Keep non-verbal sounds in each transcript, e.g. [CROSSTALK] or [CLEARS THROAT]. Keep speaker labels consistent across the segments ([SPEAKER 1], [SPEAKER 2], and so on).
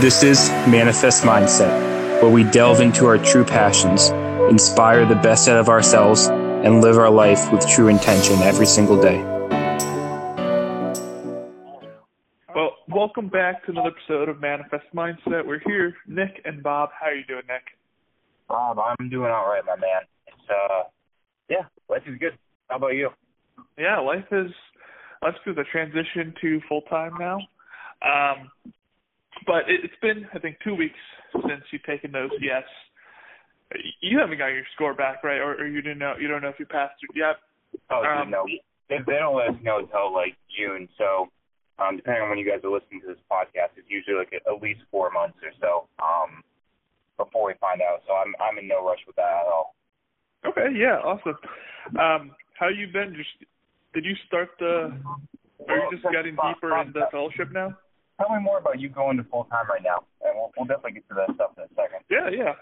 [SPEAKER 1] This is Manifest Mindset, where we delve into our true passions, inspire the best out of ourselves, and live our life with true intention every single day.
[SPEAKER 2] Well, welcome back to another episode of Manifest Mindset. We're here, Nick and Bob. How are you doing, Nick?
[SPEAKER 3] Bob, I'm doing all right, my man. It's uh, yeah, life is good. How about you?
[SPEAKER 2] Yeah, life is us through the transition to full time now. Um, but it, it's been, I think, two weeks since you've taken those. Yes, you haven't got your score back, right? Or, or you didn't know? You don't know if you passed it yet.
[SPEAKER 3] Oh,
[SPEAKER 2] Um,
[SPEAKER 3] no, they, they don't let us know until like June. So, um, depending on when you guys are listening to this podcast, it's usually like at, at least four months or so um, before we find out. So I'm I'm in no rush with that at all.
[SPEAKER 2] Okay, yeah, awesome. Um, how you been? Just did you start the? Are you just getting deeper in the fellowship now?
[SPEAKER 3] Tell me more about you going to full time right now, and we'll, we'll definitely get to that stuff in a second.
[SPEAKER 2] Yeah, yeah.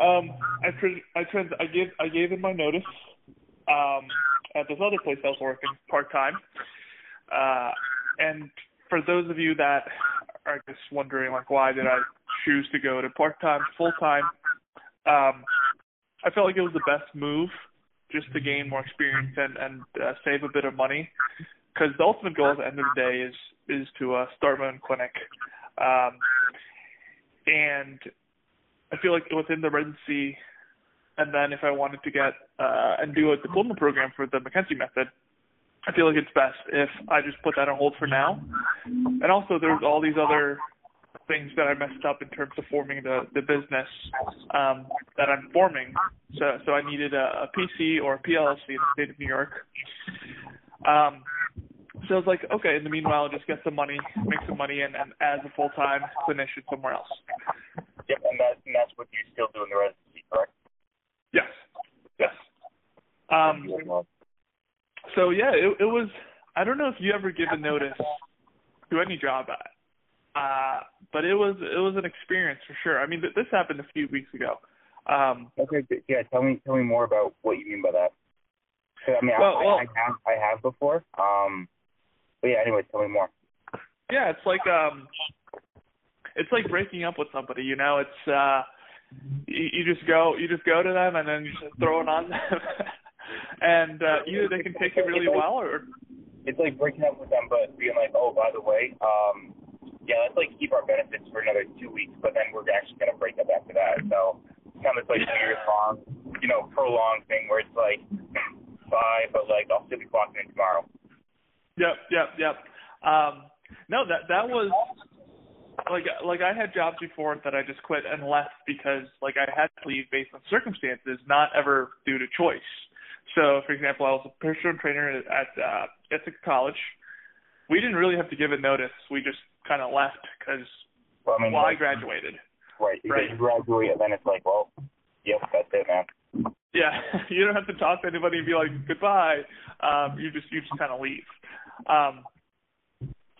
[SPEAKER 2] Um, I tra- I trans- I gave I gave in my notice um, at this other place I was working part time. Uh, and for those of you that are just wondering, like, why did I choose to go to part time, full time? Um, I felt like it was the best move, just to gain more experience and and uh, save a bit of money. Because the ultimate goal at the end of the day is is to uh, start my own clinic. Um, and I feel like within the residency, and then if I wanted to get uh, and do a diploma program for the McKenzie method, I feel like it's best if I just put that on hold for now. And also, there's all these other things that I messed up in terms of forming the the business um, that I'm forming. So so I needed a, a PC or a PLC in the state of New York. Um, so I was like, okay. In the meanwhile, just get some money, make some money, and, and as a full time clinician somewhere else.
[SPEAKER 3] Yep, and that's and that's what you're still do in the residency, correct?
[SPEAKER 2] Yes. Yes. Um, so yeah, it, it was. I don't know if you ever give a notice to any job, uh, but it was it was an experience for sure. I mean, th- this happened a few weeks ago. Um,
[SPEAKER 3] Okay, yeah. Tell me, tell me more about what you mean by that. I mean,
[SPEAKER 2] Well,
[SPEAKER 3] I,
[SPEAKER 2] well-
[SPEAKER 3] I have, I have before. Um, but yeah. Anyway, tell me more.
[SPEAKER 2] yeah, it's like um, it's like breaking up with somebody. You know, it's uh, you, you just go you just go to them and then you just throw it on them, [LAUGHS] and uh, either they can take it really well or
[SPEAKER 3] It's like breaking up with them, but being like, oh, by the way, um, yeah, let's like keep our benefits for another two weeks, but then we're actually gonna break up after that. So it's kind of like a years long, you know, prolonged thing where it's like, bye, but like I'll still be clocking in tomorrow.
[SPEAKER 2] Yep, yep, yep. Um, no, that that was like like I had jobs before that I just quit and left because like I had to leave based on circumstances, not ever due to choice. So, for example, I was a personal trainer at uh, Essex College. We didn't really have to give a notice. We just kind of left because
[SPEAKER 3] Well, I mean,
[SPEAKER 2] well, I graduated.
[SPEAKER 3] right?
[SPEAKER 2] Right.
[SPEAKER 3] you graduate, and then it's like, well, yep, that's it, man.
[SPEAKER 2] Yeah, [LAUGHS] you don't have to talk to anybody and be like goodbye. Um, you just you just kind of leave. Um,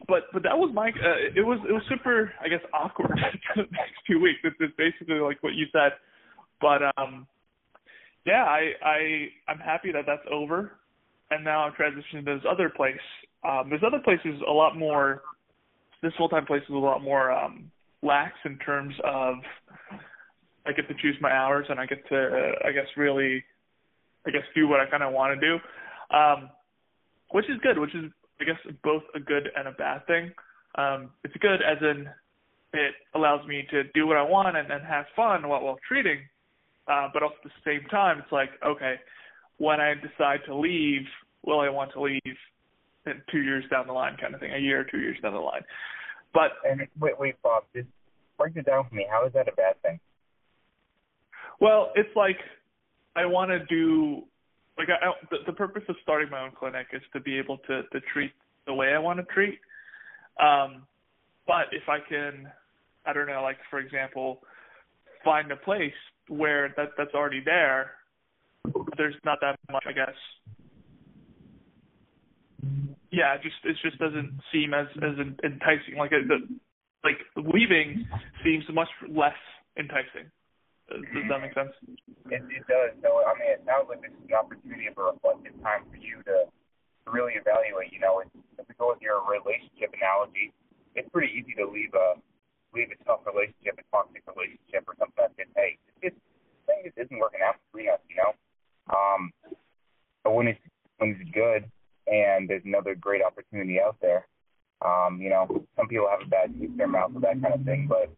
[SPEAKER 2] but but that was my uh, it was it was super I guess awkward for [LAUGHS] the next two weeks. It's, it's basically like what you said. But um, yeah, I I I'm happy that that's over, and now I'm transitioning to this other place. Um, this other place is a lot more. This full time place is a lot more um, lax in terms of I get to choose my hours and I get to uh, I guess really I guess do what I kind of want to do, um, which is good. Which is I guess both a good and a bad thing. Um, it's good as in it allows me to do what I want and, and have fun while while treating, uh, but also at the same time it's like okay, when I decide to leave, will I want to leave in two years down the line, kind of thing, a year or two years down the line. But
[SPEAKER 3] And wait, wait, Bob, just break it down for me. How is that a bad thing?
[SPEAKER 2] Well, it's like I want to do like I, I, the, the purpose of starting my own clinic is to be able to to treat the way I want to treat. Um, but if I can, I don't know, like for example, find a place where that that's already there, there's not that much, I guess. Yeah, just it just doesn't seem as as enticing. Like it, the, like leaving seems much less enticing. Does that make sense?
[SPEAKER 3] It, it does. So, I mean, it sounds like this is an opportunity of a reflective time for you to really evaluate. You know, it's, if we go with your relationship analogy, it's pretty easy to leave a leave a tough relationship, a toxic relationship, or something that says, hey, this thing just isn't working out between us, you know. Um, but when it's when it's good and there's another great opportunity out there, um, you know, some people have a bad taste in their mouth with that kind of thing, but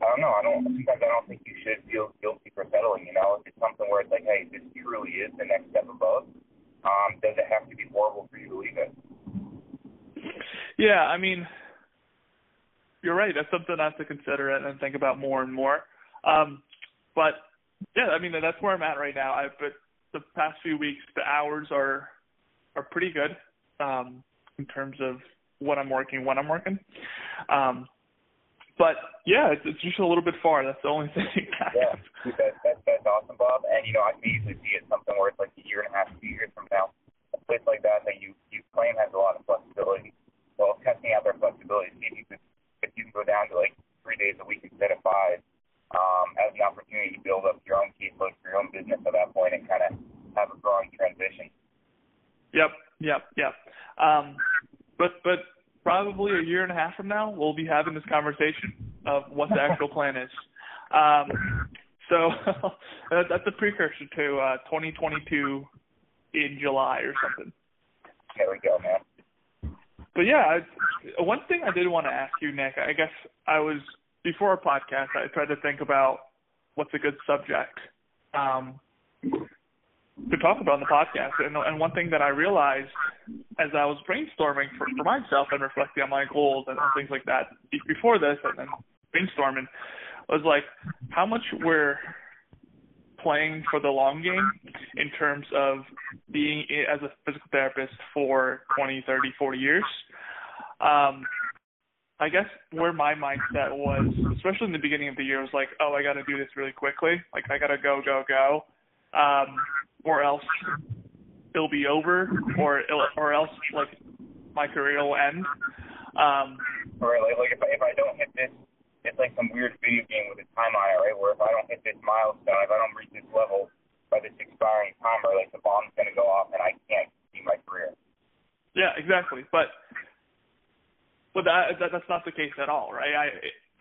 [SPEAKER 3] I don't know. I don't. Sometimes I don't think you should feel guilty for settling. You know, if it's something where it's like, hey, this truly is the next step above. Um, does it have to be horrible for you to leave it?
[SPEAKER 2] Yeah, I mean, you're right. That's something I have to consider and think about more and more. Um, but yeah, I mean that's where I'm at right now. I but the past few weeks, the hours are are pretty good um, in terms of what I'm working, when I'm working. Um, but yeah, it's, it's just a little bit far. That's the only [LAUGHS] thing.
[SPEAKER 3] yeah, that, that, that's awesome, Bob. And you know, I can easily see it something where it's like a year and a half, two years from now, a place like that that you you claim has a lot of flexibility. Well, testing out their flexibility, see if you can if you can go down to like three days a week instead of five, um, as an opportunity to build up your own caseload for your own business at that point and kind of have a growing transition.
[SPEAKER 2] Yep, yep, yep. Um, but but probably a year and a half from now, we'll be having this conversation of what the actual plan is. Um, so [LAUGHS] that's a precursor to uh, 2022 in July or something.
[SPEAKER 3] There we go, man.
[SPEAKER 2] But yeah, I, one thing I did want to ask you, Nick. I guess I was before our podcast. I tried to think about what's a good subject um, to talk about on the podcast. And, and one thing that I realized as I was brainstorming for, for myself and reflecting on my goals and, things like that before this and then brainstorming was like how much we're playing for the long game in terms of being as a physical therapist for 20, 30, 40 years. Um, I guess where my mindset was, especially in the beginning of the year, was like, oh, I got to do this really quickly. Like, I got to go, go, go. Um, or else it'll be over, or or else like my career will end. Um,
[SPEAKER 3] or like, like if I, if I don't hit this, it's like some weird video game with a time on it, right? Where if I don't hit this milestone, if I don't reach this level by this expiring timer, like the bomb's gonna go off and I can't see my career.
[SPEAKER 2] Yeah, exactly. But but that, that that's not the case at all, right? I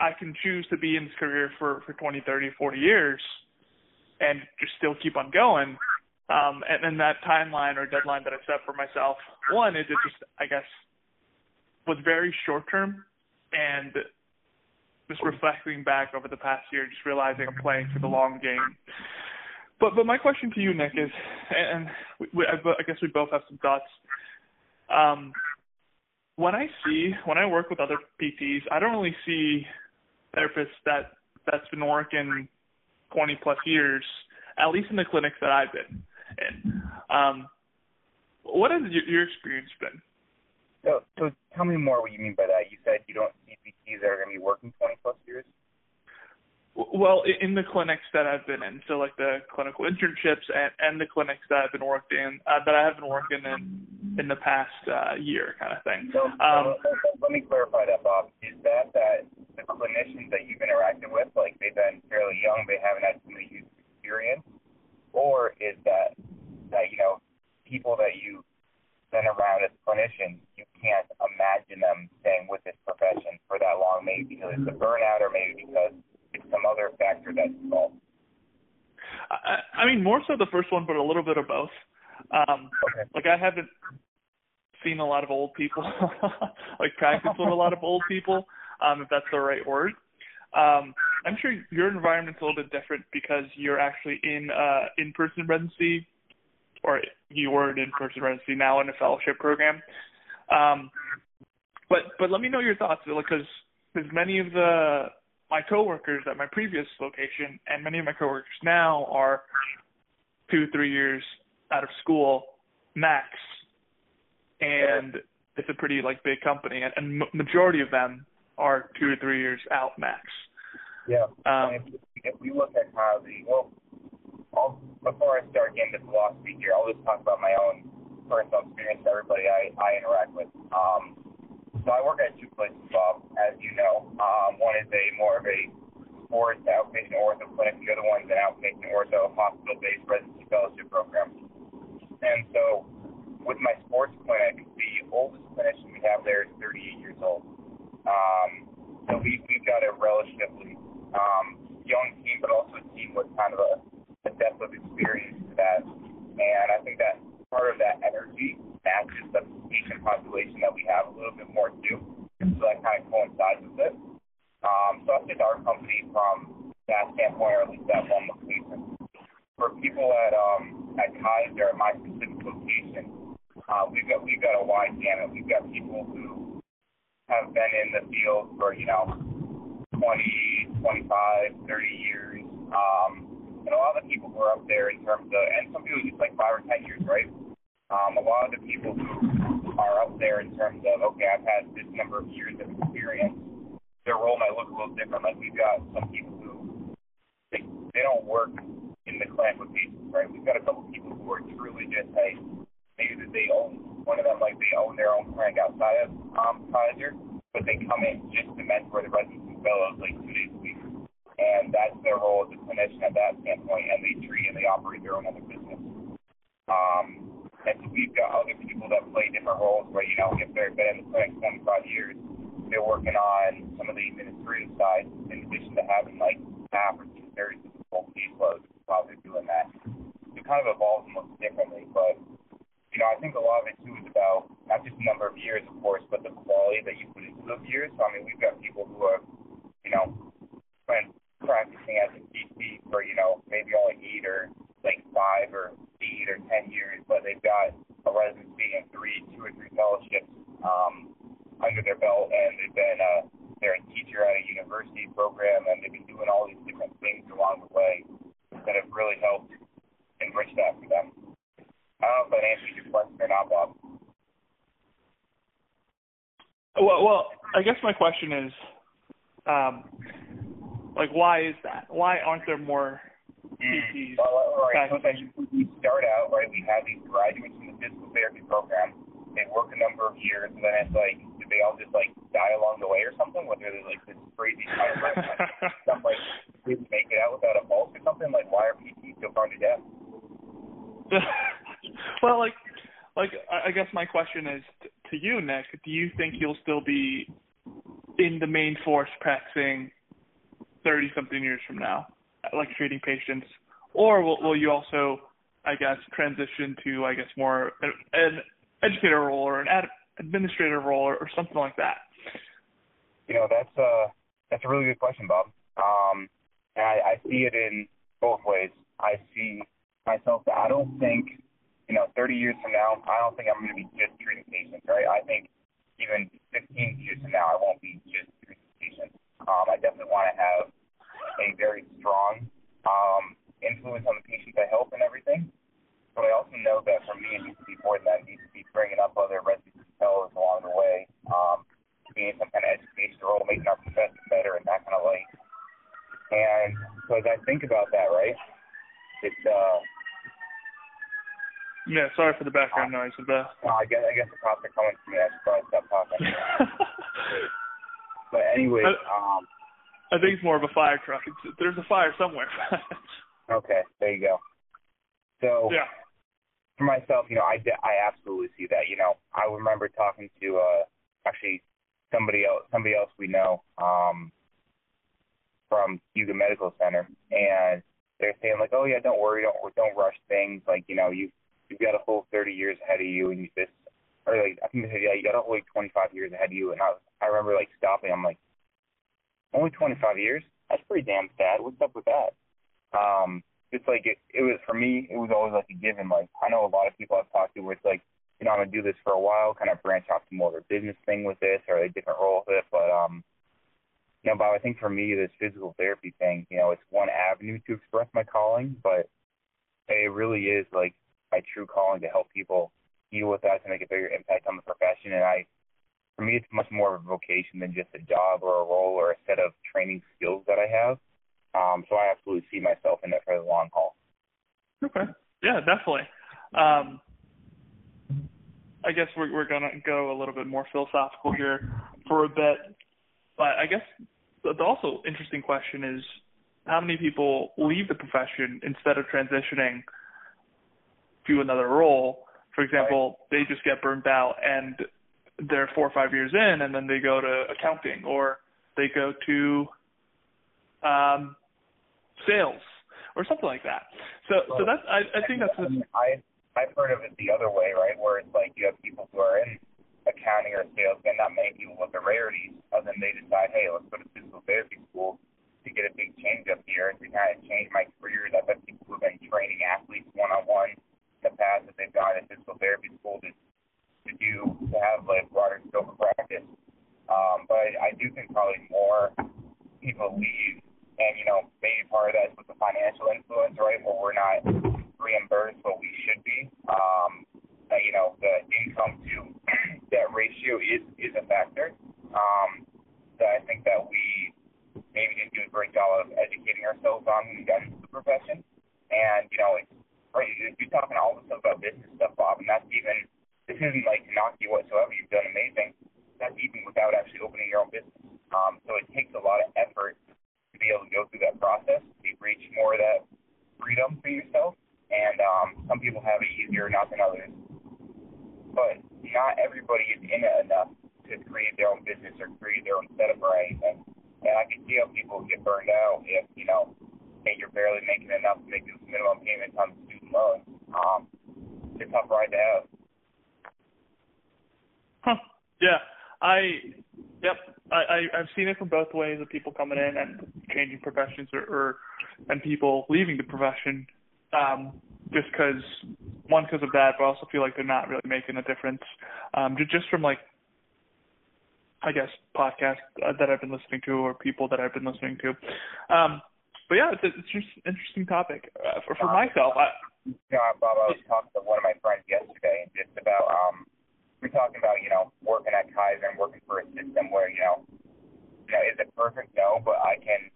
[SPEAKER 2] I can choose to be in this career for for 20, 30, 40 years and just still keep on going um, and then that timeline or deadline that I set for myself, one is it just I guess was very short term, and just reflecting back over the past year, just realizing I'm playing for the long game. But but my question to you, Nick, is, and we, we, I guess we both have some thoughts. Um, when I see when I work with other PTs, I don't really see therapists that that's been working 20 plus years, at least in the clinics that I've been in. Um, what has your, your experience been?
[SPEAKER 3] So, so tell me more what you mean by that. You said you don't see PTs that are going to be working 20 plus years.
[SPEAKER 2] Well, in the clinics that I've been in, so like the clinical internships and, and the clinics that I've been worked in, uh, that I have been working in in the past uh, year, kind of thing.
[SPEAKER 3] So, um, so let me clarify that, Bob. Is that that the clinicians that you've interacted with, like they've been fairly young, they haven't had too years experience, or is that that you know people that you've been around as clinicians, you can't imagine them staying with this profession for that long, maybe because it's a burnout, or maybe because it's some other factor that's involved.
[SPEAKER 2] I, I mean, more so the first one, but a little bit of both. Um,
[SPEAKER 3] okay.
[SPEAKER 2] Like I haven't seen a lot of old people, [LAUGHS] like practice with a lot of old people, um, if that's the right word. Um, I'm sure your environment's a little bit different because you're actually in uh, in-person residency, or you were in in-person residency now in a fellowship program. Um, but but let me know your thoughts because because many of the my coworkers at my previous location and many of my coworkers now are two three years out of school max, and it's a pretty like big company and, and majority of them are two or three years out max.
[SPEAKER 3] Yeah.
[SPEAKER 2] Um,
[SPEAKER 3] if, if we look at how the well, I'll, before I start getting into philosophy here, I'll just talk about my own personal experience. Everybody I, I interact with. Um, so I work at two places, Bob, as you know. Um, one is a more of a sports outpatient ortho clinic. The other one's an outpatient ortho hospital-based residency fellowship program. And so, with my sports clinic, the oldest clinician we have there is 38 years old. Um, So we we've got a relatively um, young team, but also a team with kind of a, a depth of experience to that. And I think that part of that energy matches the patient population that we have a little bit more too. So that kind of coincides with it. Um, so I think our company from that standpoint, or at least that one location. For people at um, at Kaiser, at my specific location, uh, we've got we've got a wide gamut. We've got people who have been in the field for you know 20, 25, 30 years. Um, and a lot of the people who are up there in terms of, and some people just like five or 10 years, right? Um, a lot of the people who are up there in terms of, okay, I've had this number of years of experience, their role might look a little different. Like we've got some people who, they, they don't work in the clinic with patients, right? We've got a couple people who are truly just, hey, maybe that they own, one of them, like they own their own clinic outside of um, Kaiser, but they come in just to mentor the residents and fellows like two days a week. And that's their role as a clinician at that standpoint, and they treat and they operate their own other business. Um, and so we've got other people that play different roles where, you know, if they've been in the clinic 25 years, they're working on some of the administrative side in addition to having like half or two thirds of the while they're doing that. It kind of evolves and looks differently, but you know, I think a lot of it too is about not just the number of years, of course, but the quality that you put into those years. So I mean, we've got people who have, you know, been practicing as a GP for you know maybe only eight or like five or ten years, but they've got a residency and three, two or three fellowships um, under their belt, and they've been uh, they're a teacher at a university program, and they've been doing all these different things along the way that have really helped enrich that for them. I don't know if that answers your question or not, Bob.
[SPEAKER 2] Well, well, I guess my question is, um, like, why is that? Why aren't there more PTs?
[SPEAKER 3] Well, all right. So we start out right. We have these graduates in the physical therapy program. They work a number of years, and then it's like, do they all just like die along the way or something? Whether they're like this crazy kind of like, some [LAUGHS] like didn't make it out without a pulse or something. Like, why are PTs so prone to death? [LAUGHS]
[SPEAKER 2] well, like, like I guess my question is t- to you, Nick. Do you think you'll still be in the main force practicing thirty something years from now, like treating patients, or will, will you also, I guess, transition to, I guess, more an, an educator role or an ad, administrator role or, or something like that?
[SPEAKER 3] You know, that's a that's a really good question, Bob. Um, and I, I see it in both ways. I see myself I don't think, you know, 30 years from now, I don't think I'm going to be just treating patients, right? I think even 15 years from now, I won't be just treating patients. Um, I definitely want to have a very strong um, influence on the patients I help and everything. But I also know that for me, it needs to be more than that. It needs to be bringing up other residents and fellows along the way, um, being some kind of education role, making our profession better and that kind of light. And so as I think about that, right, it's uh,
[SPEAKER 2] yeah. Sorry for the background noise. Of the.
[SPEAKER 3] Uh, I guess I guess the cops are coming for me. I should probably stop talking. but anyway,
[SPEAKER 2] I,
[SPEAKER 3] um,
[SPEAKER 2] I think it's more of a fire truck. It's, there's a fire somewhere. [LAUGHS]
[SPEAKER 3] okay, there you go. So
[SPEAKER 2] yeah.
[SPEAKER 3] For myself, you know, I, I absolutely see that. You know, I remember talking to uh actually somebody else somebody else we know um from Hugo Medical Center, and they're saying like, oh yeah, don't worry, don't don't rush things. Like you know, you you've got a full 30 years ahead of you, and you this or like I think they said yeah, you got a whole like 25 years ahead of you. And I was, I remember like stopping. I'm like, only 25 years? That's pretty damn sad. What's up with that? Um, it's like it, it was for me. It was always like a given. Like I know a lot of people I've talked to where it's like, you know, I'm gonna do this for a while, kind of branch out to more of a business thing with this or a different role with it. But um, you know, Bob, I think for me, this physical therapy thing, you know, it's one avenue to express my calling, but it really is like my true calling to help people deal with that to make a bigger impact on the profession. And I, for me, it's much more of a vocation than just a job or a role or a set of training skills that I have. Um, so I absolutely see myself in it for the long haul.
[SPEAKER 2] Okay. Yeah, definitely. Um, I guess we're we're gonna go a little bit more philosophical here for a bit, but I guess the also interesting question is how many people leave the profession instead of transitioning to another role. For example, right. they just get burned out and they're four or five years in, and then they go to accounting or they go to um, sales or something like that. So so that's I, I think that's. A,
[SPEAKER 3] I I've heard of it the other way, right? Where it's like you have people who are in accounting or sales, and not many people with the rarities, and then they decide, hey, let's go to physical therapy school to get a big change up here and to kind of change my career. I've had people who've been training athletes one on one the past that they've gone to physical therapy school to to do to have like broader scope of practice. Um, but I, I do think probably more people leave, and you know maybe part of that is with the financial influence, right? Where we're not reimbursed what we should be. Um, that you know the income to [CLEARS THROAT] debt ratio is is a factor. Um, that I think that we maybe didn't do a great job of educating ourselves on when we got the profession. And you know, it's right. You're talking all this stuff about business stuff, Bob, and that's even this isn't like to whatsoever. You've done amazing. That's even without actually opening your own business. Um, so it takes a lot of effort to be able to go through that process to reach more of that freedom for yourself. And um, some people have it easier, not than others but not everybody is in it enough to create their own business or create their own setup or anything. And I can see how people get burned out if, you know, hey, you're barely making enough to make this minimum payments on the student loans. Um, it's a tough ride to have.
[SPEAKER 2] Huh. Yeah. I yep. I, I I've seen it from both ways of people coming in and changing professions or, or and people leaving the profession um just because one because of that, but also feel like they're not really making a difference. Um, just from like, I guess podcasts uh, that I've been listening to or people that I've been listening to. Um, but yeah, it's, it's just an interesting topic uh, for for myself. I,
[SPEAKER 3] yeah, Bob, I was talking to one of my friends yesterday, and just about um, we're talking about you know working at Kaiser and working for a system where you know, know, is it perfect? No, but I can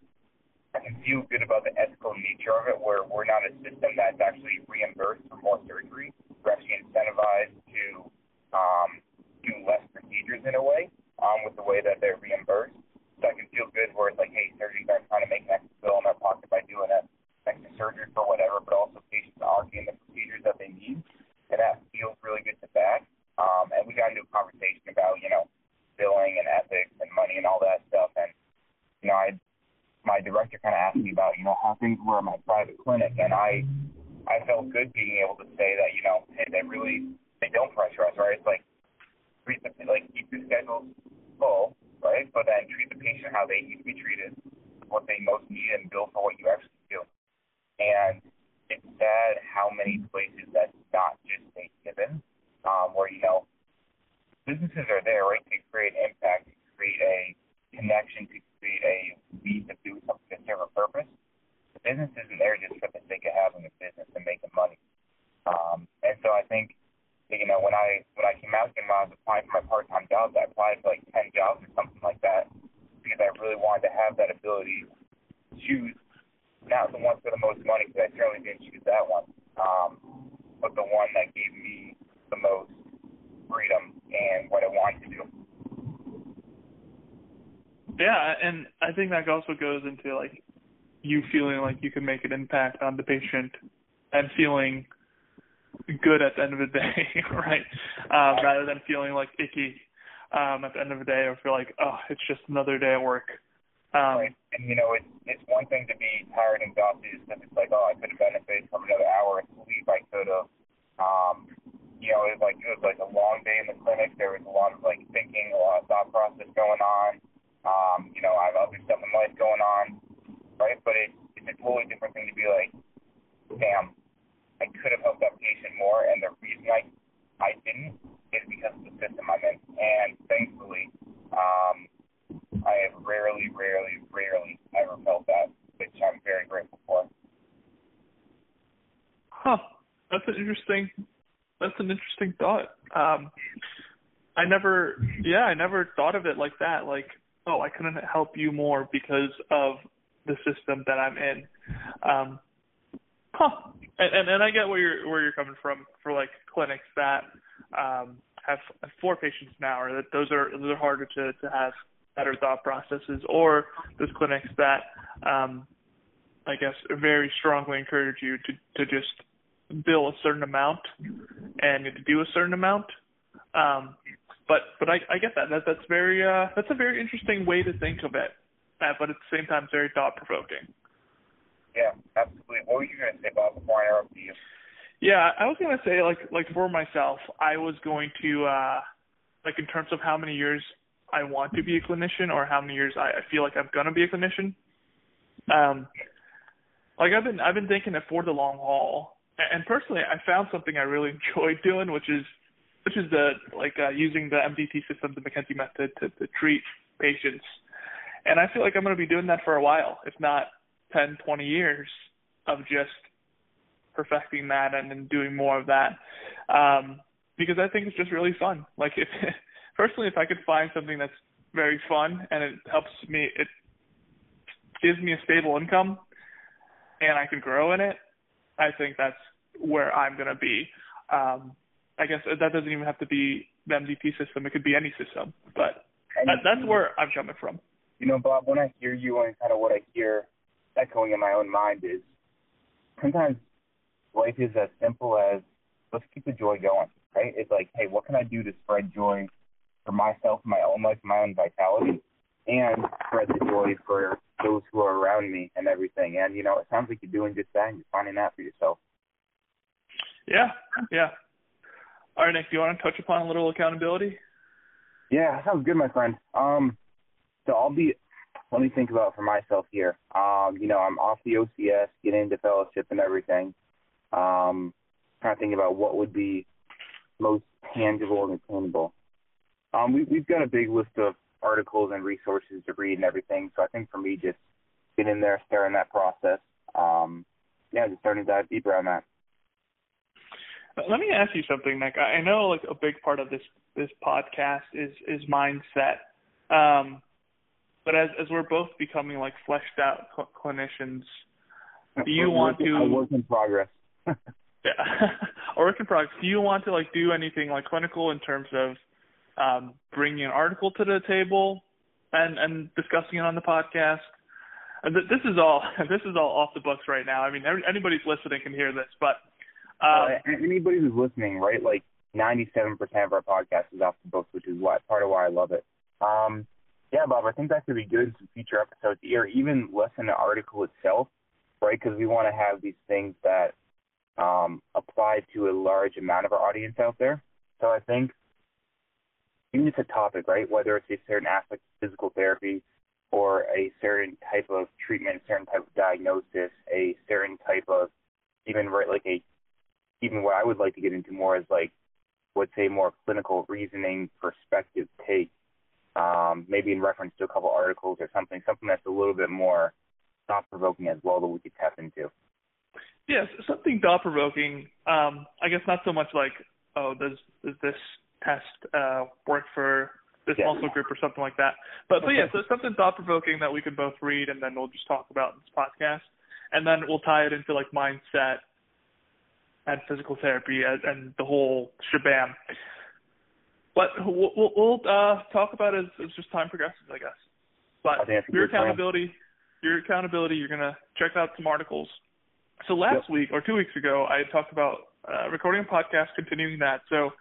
[SPEAKER 3] I can feel good about the ethical nature of it, where we're not a system that's actually reimbursed for more surgery. We're actually incentivized to um, do less procedures in a way um, with the way that they're reimbursed. So I can feel good where it's like, hey, surgeons aren't trying to make an extra bill in their pocket by doing that extra surgery for whatever, but also patients are getting the procedures that they need, and that feels really good to back. Um, and we got into a conversation about, you know, billing and ethics and money and all that stuff, and you know, I my director kind of asked me about, you know, how things were in my private clinic, and I I felt good being able to say that, you know, hey, they really they don't pressure us, right? It's like treat the like keep the schedules full, right? But then treat the patient how they need to be treated, what they most need, and bill for what you actually do. And it's sad how many places that's not just a given, um, where you know businesses are there, right, to create impact, to create a connection, to create a need to do something to serve a purpose. The business isn't there just for the sake of having a business and making money. Um, and so I think, you know, when I when I came out and when I was applying for my part-time jobs, I applied for like ten jobs or something like that because I really wanted to have that ability to choose not the one for the most money because I certainly didn't choose that one, um, but the one that gave me the most freedom and what I wanted to do.
[SPEAKER 2] Yeah, and I think that also goes into like you feeling like you can make an impact on the patient and feeling good at the end of the [LAUGHS] day, right? Um, rather than feeling like icky um, at the end of the day or feel like, oh, it's just another day at work. Um,
[SPEAKER 3] right. And you know, it's it's one thing to be tired and exhausted because it's like, oh, I could have benefited from another hour of sleep. I could have, um, you know, it was like it was like a long day in the clinic. There was a lot of like thinking, a lot of thought process going on. Um, you know, I have other stuff in life going on, right? But it, it's a totally different thing to be like, damn, I could have helped that patient more, and the reason I I didn't is because of the system I'm in. And thankfully, um, I have rarely, rarely, rarely ever felt that, which I'm very grateful for.
[SPEAKER 2] Huh. That's an interesting. That's an interesting thought. Um, I never, yeah, I never thought of it like that. Like, oh, I couldn't help you more because of the system that I'm in. Um, huh. And, and and I get where you're where you're coming from for like clinics that um, have, four patients now, or that those are those are harder to to have better thought processes, or those clinics that um, I guess very strongly encourage you to to just bill a certain amount and to do a certain amount. Um, but but I, I get that. That that's very uh that's a very interesting way to think of it. Uh, but at the same time, very thought provoking.
[SPEAKER 3] Yeah, absolutely. What were you going to say, Bob? Before I interrupt you?
[SPEAKER 2] Yeah, I was to say like like for myself, I was going to uh like in terms of how many years I want to be a clinician or how many years I, I feel like I'm gonna be a clinician. Um, like I've been I've been thinking it for the long haul, and personally, I found something I really [LAUGHS] enjoyed doing, which is which is the like uh, using the MDT system, the McKenzie method, to, to treat patients. And I feel like I'm to be doing that for a while, if not 10, 20 years of just perfecting that and then doing more of that. Um, because I think it's just really fun. Like if [LAUGHS] personally, if I could find something that's very fun and it helps me, it gives me a stable income and I can grow in it, I think that's where I'm going to be. Um, I guess that doesn't even have to be the MDT system. It could be any system, but that, that's where I'm coming from.
[SPEAKER 3] You know, Bob, when I hear you and kind of what I hear echoing in my own mind is sometimes life is as simple as let's keep the joy going, right? It's like, hey, what can I do to spread joy for myself, my own life, my own vitality, and spread the joy for those who are around me and everything. And you know, it sounds like you're doing just that. And you're finding that for yourself.
[SPEAKER 2] Yeah, yeah. All right, Nick, do you want to touch upon a little accountability?
[SPEAKER 3] Yeah, sounds good, my friend. Um, so I'll be. Let me think about for myself here. Um, you know, I'm off the OCS, getting into fellowship and everything. Um, trying to think about what would be most tangible and attainable. Um, we, we've got a big list of articles and resources to read and everything. So I think for me, just getting in there, starting that process. Um, yeah, just starting to dive deeper on that.
[SPEAKER 2] Let me ask you something, Nick. I know like a big part of this this podcast is is mindset. Um, but as as we're both becoming like fleshed out cl- clinicians, do you want to
[SPEAKER 3] a work in progress? [LAUGHS]
[SPEAKER 2] yeah, [LAUGHS] work in progress? Do you want to like do anything like clinical in terms of um, bringing an article to the table and and discussing it on the podcast? Th- this is all [LAUGHS] this is all off the books right now. I mean, every, anybody's listening can hear this, but um,
[SPEAKER 3] uh, anybody who's listening, right? Like 97% of our podcast is off the books, which is why part of why I love it. Um, yeah, Bob, I think that could be good in future episodes, or even less than the article itself, right? Because we want to have these things that um, apply to a large amount of our audience out there. So I think even it's a topic, right? Whether it's a certain aspect of physical therapy or a certain type of treatment, a certain type of diagnosis, a certain type of even right like a even what I would like to get into more is like would say more clinical reasoning perspective take, um, maybe in reference to a couple articles or something, something that's a little bit more thought provoking as well that we could tap into.
[SPEAKER 2] Yes, something thought provoking. Um, I guess not so much like, oh, does does this test uh, work for this
[SPEAKER 3] Yeah.
[SPEAKER 2] muscle group or something like that. But but yeah, so something thought provoking that we can both read and then we'll just talk about in this podcast, and then we'll tie it into like mindset and physical therapy and, and the whole shabam. But we'll we'll, we'll uh, talk about it as, as just time progresses, I guess. But
[SPEAKER 3] I think that's a
[SPEAKER 2] your
[SPEAKER 3] good plan.
[SPEAKER 2] accountability, your accountability, you're gonna check out some articles. So last week or two weeks ago, I had talked about uh, recording a podcast, continuing that. So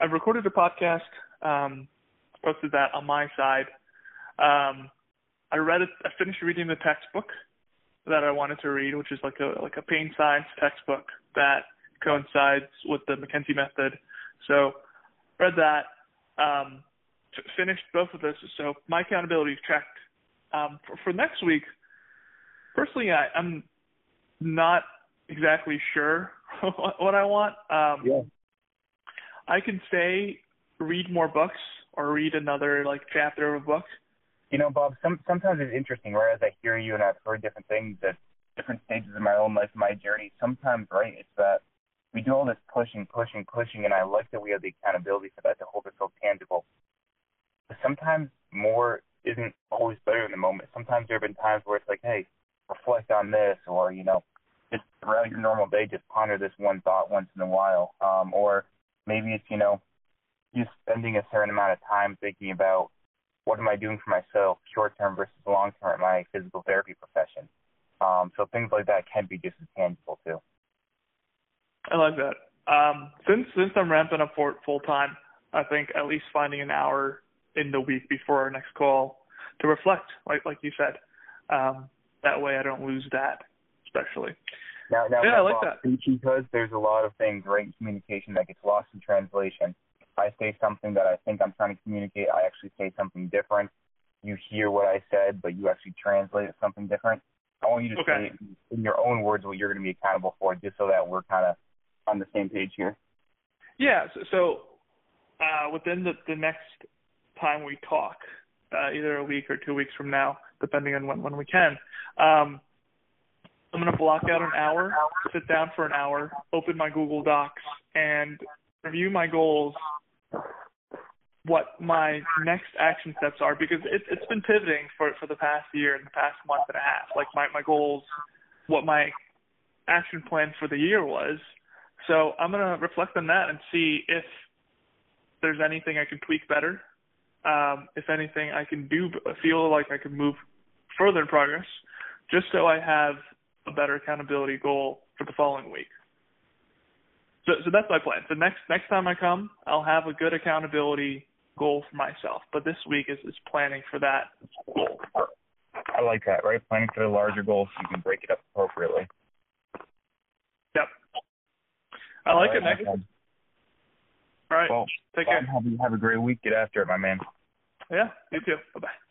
[SPEAKER 2] I've recorded a podcast, um, posted that on my side. Um, I read it. I finished reading the textbook that I wanted to read, which is like a like a pain science textbook that coincides with the McKenzie method. So read that. Um, t- finished both of those. So my accountability is checked. Um, for, for next week, personally, I, I'm not exactly sure [LAUGHS] what, I want. Um,
[SPEAKER 3] Yeah.
[SPEAKER 2] I can say read more books or read another like chapter of a book.
[SPEAKER 3] You know, Bob, some, sometimes it's interesting, right? As I hear you and I've heard different things at different stages of my own life, my journey, sometimes, right, it's that we do all this pushing, pushing, pushing, and I like that we have the accountability for that to hold so tangible. But sometimes more isn't always better in the moment. Sometimes there have been times where it's like, hey, reflect on this, or, you know, just throughout your normal day, just ponder this one thought once in a while. Um, or maybe it's, you know, just spending a certain amount of time thinking about what am I doing for myself, short term versus long term in my physical therapy profession. Um, so things like that can be just as tangible too.
[SPEAKER 2] I like that. Um, since since I'm ramping up for full time, I think at least finding an hour in the week before our next call to reflect, like like you said. Um, that way, I don't lose that, especially.
[SPEAKER 3] Now, now,
[SPEAKER 2] yeah, I like that.
[SPEAKER 3] Because there's a lot of things right in communication that gets lost in translation. If I say something that I think I'm trying to communicate, I actually say something different. You hear what I said, but you actually translate it something different. I want you to
[SPEAKER 2] Okay.
[SPEAKER 3] say in your own words what you're going to be accountable for, just so that we're kind of on the same page here.
[SPEAKER 2] Yeah. So, so uh, within the, the next time we talk, uh, either a week or two weeks from now, depending on when, when we can, um, I'm going to block out an hour, sit down for an hour, open my Google Docs, and review my goals, what my next action steps are, because it, it's been pivoting for, for the past year and the past month and a half. Like my, my goals, what my action plan for the year was. So I'm going to reflect on that and see if there's anything I can tweak better. Um, if anything, I can do feel like I can move further in progress, just so I have a better accountability goal for the following week. So, so that's my plan. So next next time I come, I'll have a good accountability goal for myself. But this week is, is planning for that goal.
[SPEAKER 3] I like that, right? Planning for the larger goals so you can break it up appropriately.
[SPEAKER 2] Yep. I like
[SPEAKER 3] All
[SPEAKER 2] it, Nick. All right.
[SPEAKER 3] Well,
[SPEAKER 2] Take care.
[SPEAKER 3] Have a great week. Get after it, my man.
[SPEAKER 2] Yeah, you too. Bye bye.